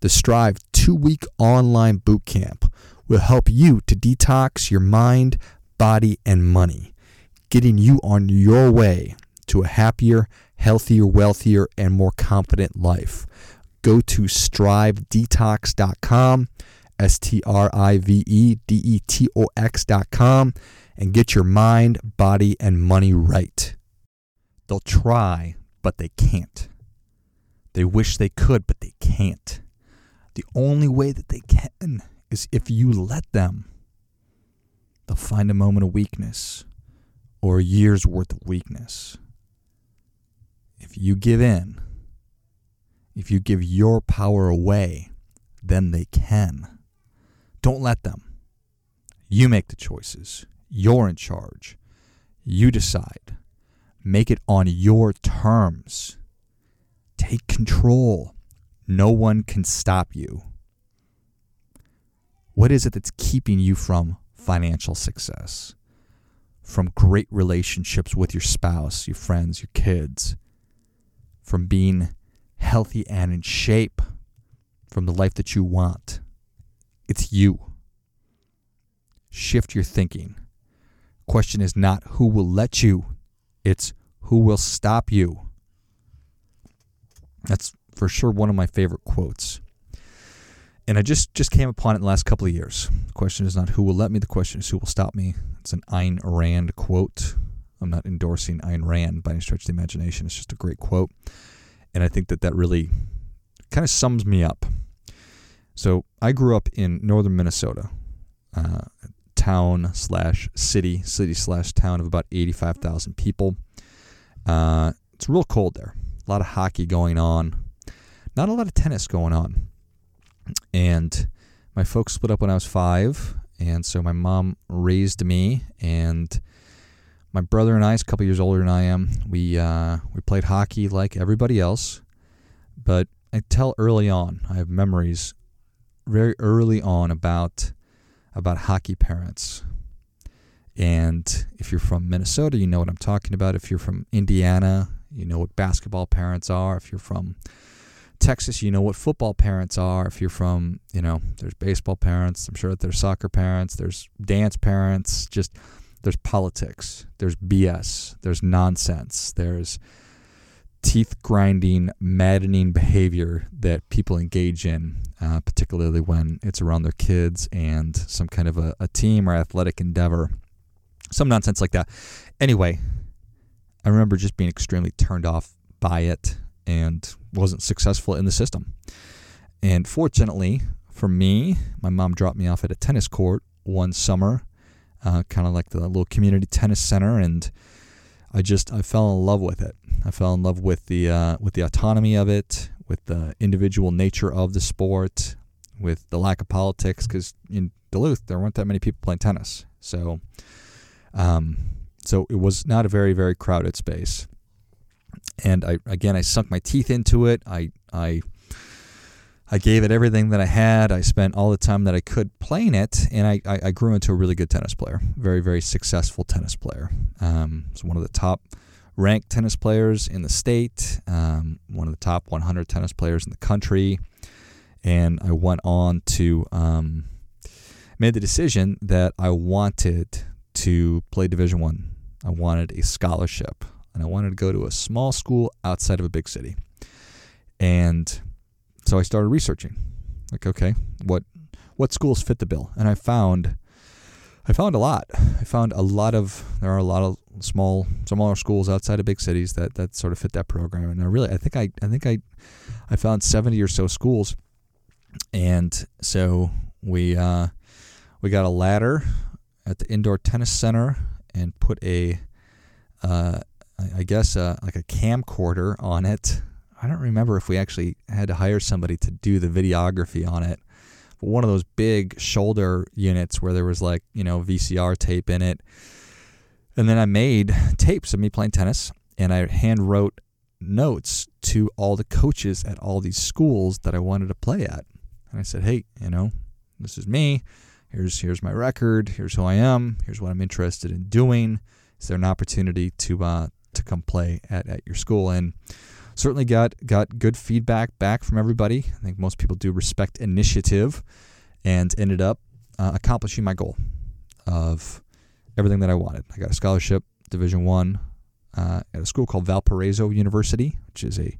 The Strive two week online boot camp will help you to detox your mind, body, and money, getting you on your way to a happier, healthier, wealthier, and more confident life. Go to strivedetox.com, S T R I V E D E T O X.com, and get your mind, body, and money right. They'll try, but they can't. They wish they could, but they can't. The only way that they can is if you let them. They'll find a moment of weakness or a year's worth of weakness. If you give in, if you give your power away, then they can. Don't let them. You make the choices. You're in charge. You decide. Make it on your terms. Take control. No one can stop you. What is it that's keeping you from financial success? From great relationships with your spouse, your friends, your kids? From being healthy and in shape? From the life that you want? It's you. Shift your thinking. Question is not who will let you, it's who will stop you. That's for sure one of my favorite quotes. And I just, just came upon it in the last couple of years. The question is not who will let me, the question is who will stop me. It's an Ayn Rand quote. I'm not endorsing Ayn Rand by any stretch of the imagination. It's just a great quote. And I think that that really kind of sums me up. So I grew up in northern Minnesota, uh, town slash city, city slash town of about 85,000 people. Uh, it's real cold there. A lot of hockey going on, not a lot of tennis going on. And my folks split up when I was five, and so my mom raised me, and my brother and I, is a couple years older than I am, we uh, we played hockey like everybody else. But I tell early on, I have memories very early on about about hockey parents. And if you're from Minnesota, you know what I'm talking about. If you're from Indiana, you know what basketball parents are. If you're from Texas, you know what football parents are. If you're from, you know, there's baseball parents. I'm sure that there's soccer parents. There's dance parents. Just there's politics. There's BS. There's nonsense. There's teeth grinding, maddening behavior that people engage in, uh, particularly when it's around their kids and some kind of a, a team or athletic endeavor. Some nonsense like that. Anyway, I remember just being extremely turned off by it and wasn't successful in the system. And fortunately for me, my mom dropped me off at a tennis court one summer, uh, kind of like the little community tennis center, and I just I fell in love with it. I fell in love with the uh, with the autonomy of it, with the individual nature of the sport, with the lack of politics. Because in Duluth, there weren't that many people playing tennis, so um, so it was not a very very crowded space. And I again I sunk my teeth into it. I I I gave it everything that I had. I spent all the time that I could playing it, and I, I, I grew into a really good tennis player. Very, very successful tennis player. Um, was one of the top ranked tennis players in the state, um, one of the top 100 tennis players in the country. And I went on to um, made the decision that I wanted to play Division One. I. I wanted a scholarship, and I wanted to go to a small school outside of a big city. And so I started researching. Like, okay, what what schools fit the bill? And I found I found a lot. I found a lot of there are a lot of small smaller schools outside of big cities that that sort of fit that program. And I really I think I I think I I found 70 or so schools. And so we uh, we got a ladder at the indoor tennis center and put a uh, I guess uh, like a camcorder on it I don't remember if we actually had to hire somebody to do the videography on it, but one of those big shoulder units where there was like, you know, VCR tape in it. And then I made tapes of me playing tennis and I hand wrote notes to all the coaches at all these schools that I wanted to play at. And I said, "Hey, you know, this is me. Here's here's my record. Here's who I am. Here's what I'm interested in doing. Is there an opportunity to uh, to come play at, at your school?" And certainly got got good feedback back from everybody. I think most people do respect initiative, and ended up uh, accomplishing my goal of everything that I wanted. I got a scholarship, Division One, uh, at a school called Valparaiso University, which is a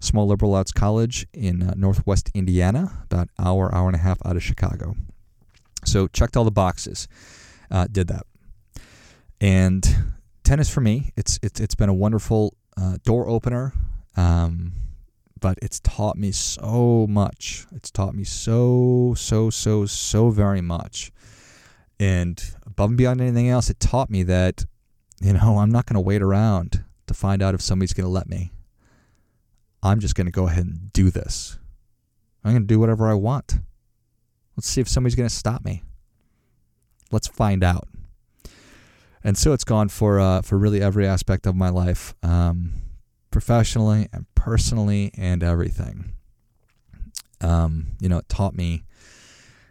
small liberal arts college in uh, northwest Indiana, about hour hour and a half out of Chicago. So checked all the boxes, uh, did that, and tennis for me, it's it's it's been a wonderful uh, door opener. Um, but it's taught me so much. It's taught me so, so, so, so very much. And above and beyond anything else, it taught me that, you know, I'm not going to wait around to find out if somebody's going to let me. I'm just going to go ahead and do this. I'm going to do whatever I want. Let's see if somebody's going to stop me. Let's find out. And so it's gone for uh, for really every aspect of my life. Um, professionally and personally and everything. Um, you know, it taught me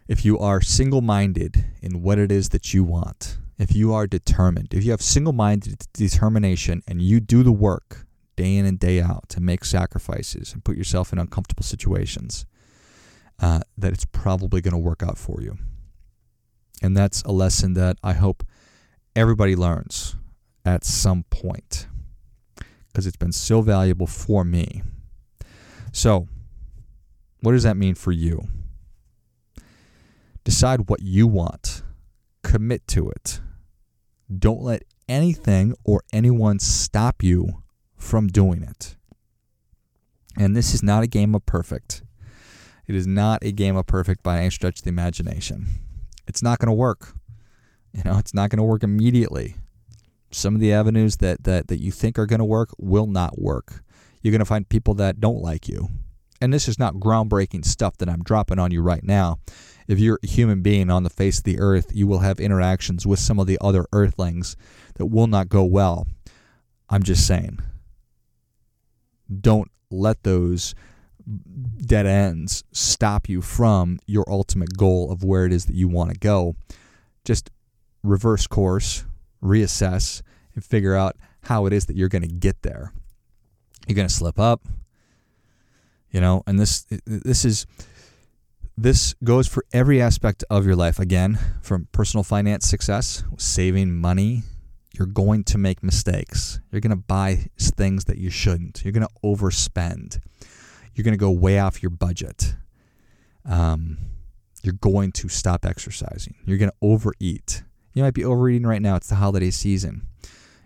if you are single minded in what it is that you want, if you are determined, if you have single minded determination and you do the work day in and day out to make sacrifices and put yourself in uncomfortable situations, uh, that it's probably going to work out for you. And that's a lesson that I hope everybody learns at some point because it's been so valuable for me. So, what does that mean for you? Decide what you want, commit to it. Don't let anything or anyone stop you from doing it. And this is not a game of perfect. It is not a game of perfect by any stretch of the imagination. It's not going to work. You know, it's not going to work immediately some of the avenues that that, that you think are going to work will not work. You're going to find people that don't like you. And this is not groundbreaking stuff that I'm dropping on you right now. If you're a human being on the face of the earth, you will have interactions with some of the other earthlings that will not go well. I'm just saying. Don't let those dead ends stop you from your ultimate goal of where it is that you want to go. Just reverse course, reassess, and figure out how it is that you're going to get there. You're going to slip up, you know, and this this is this goes for every aspect of your life. Again, from personal finance success, saving money, you're going to make mistakes. You're going to buy things that you shouldn't. You're going to overspend. You're going to go way off your budget. Um, you're going to stop exercising. You're going to overeat. You might be overeating right now. It's the holiday season.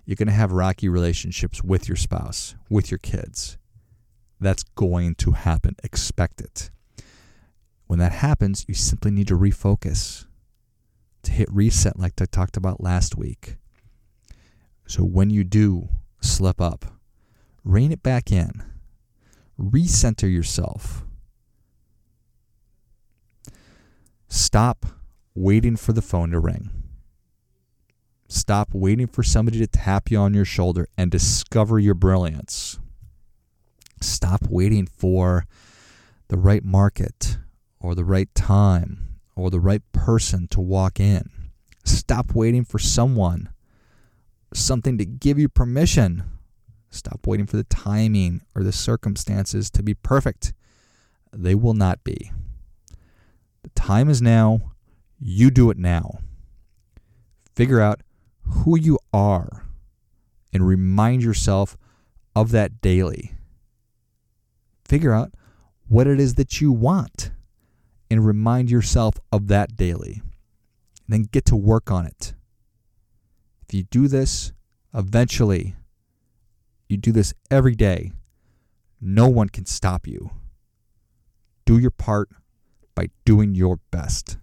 You're going to have rocky relationships with your spouse, with your kids. That's going to happen. Expect it. When that happens, you simply need to refocus, to hit reset, like I talked about last week. So when you do slip up, rein it back in, recenter yourself. Stop waiting for the phone to ring. Stop waiting for somebody to tap you on your shoulder and discover your brilliance. Stop waiting for the right market or the right time or the right person to walk in. Stop waiting for someone, something to give you permission. Stop waiting for the timing or the circumstances to be perfect. They will not be. The time is now. You do it now. Figure out who you are and remind yourself of that daily. Figure out what it is that you want and remind yourself of that daily. And then get to work on it. If you do this, eventually, you do this every day, no one can stop you. Do your part by doing your best.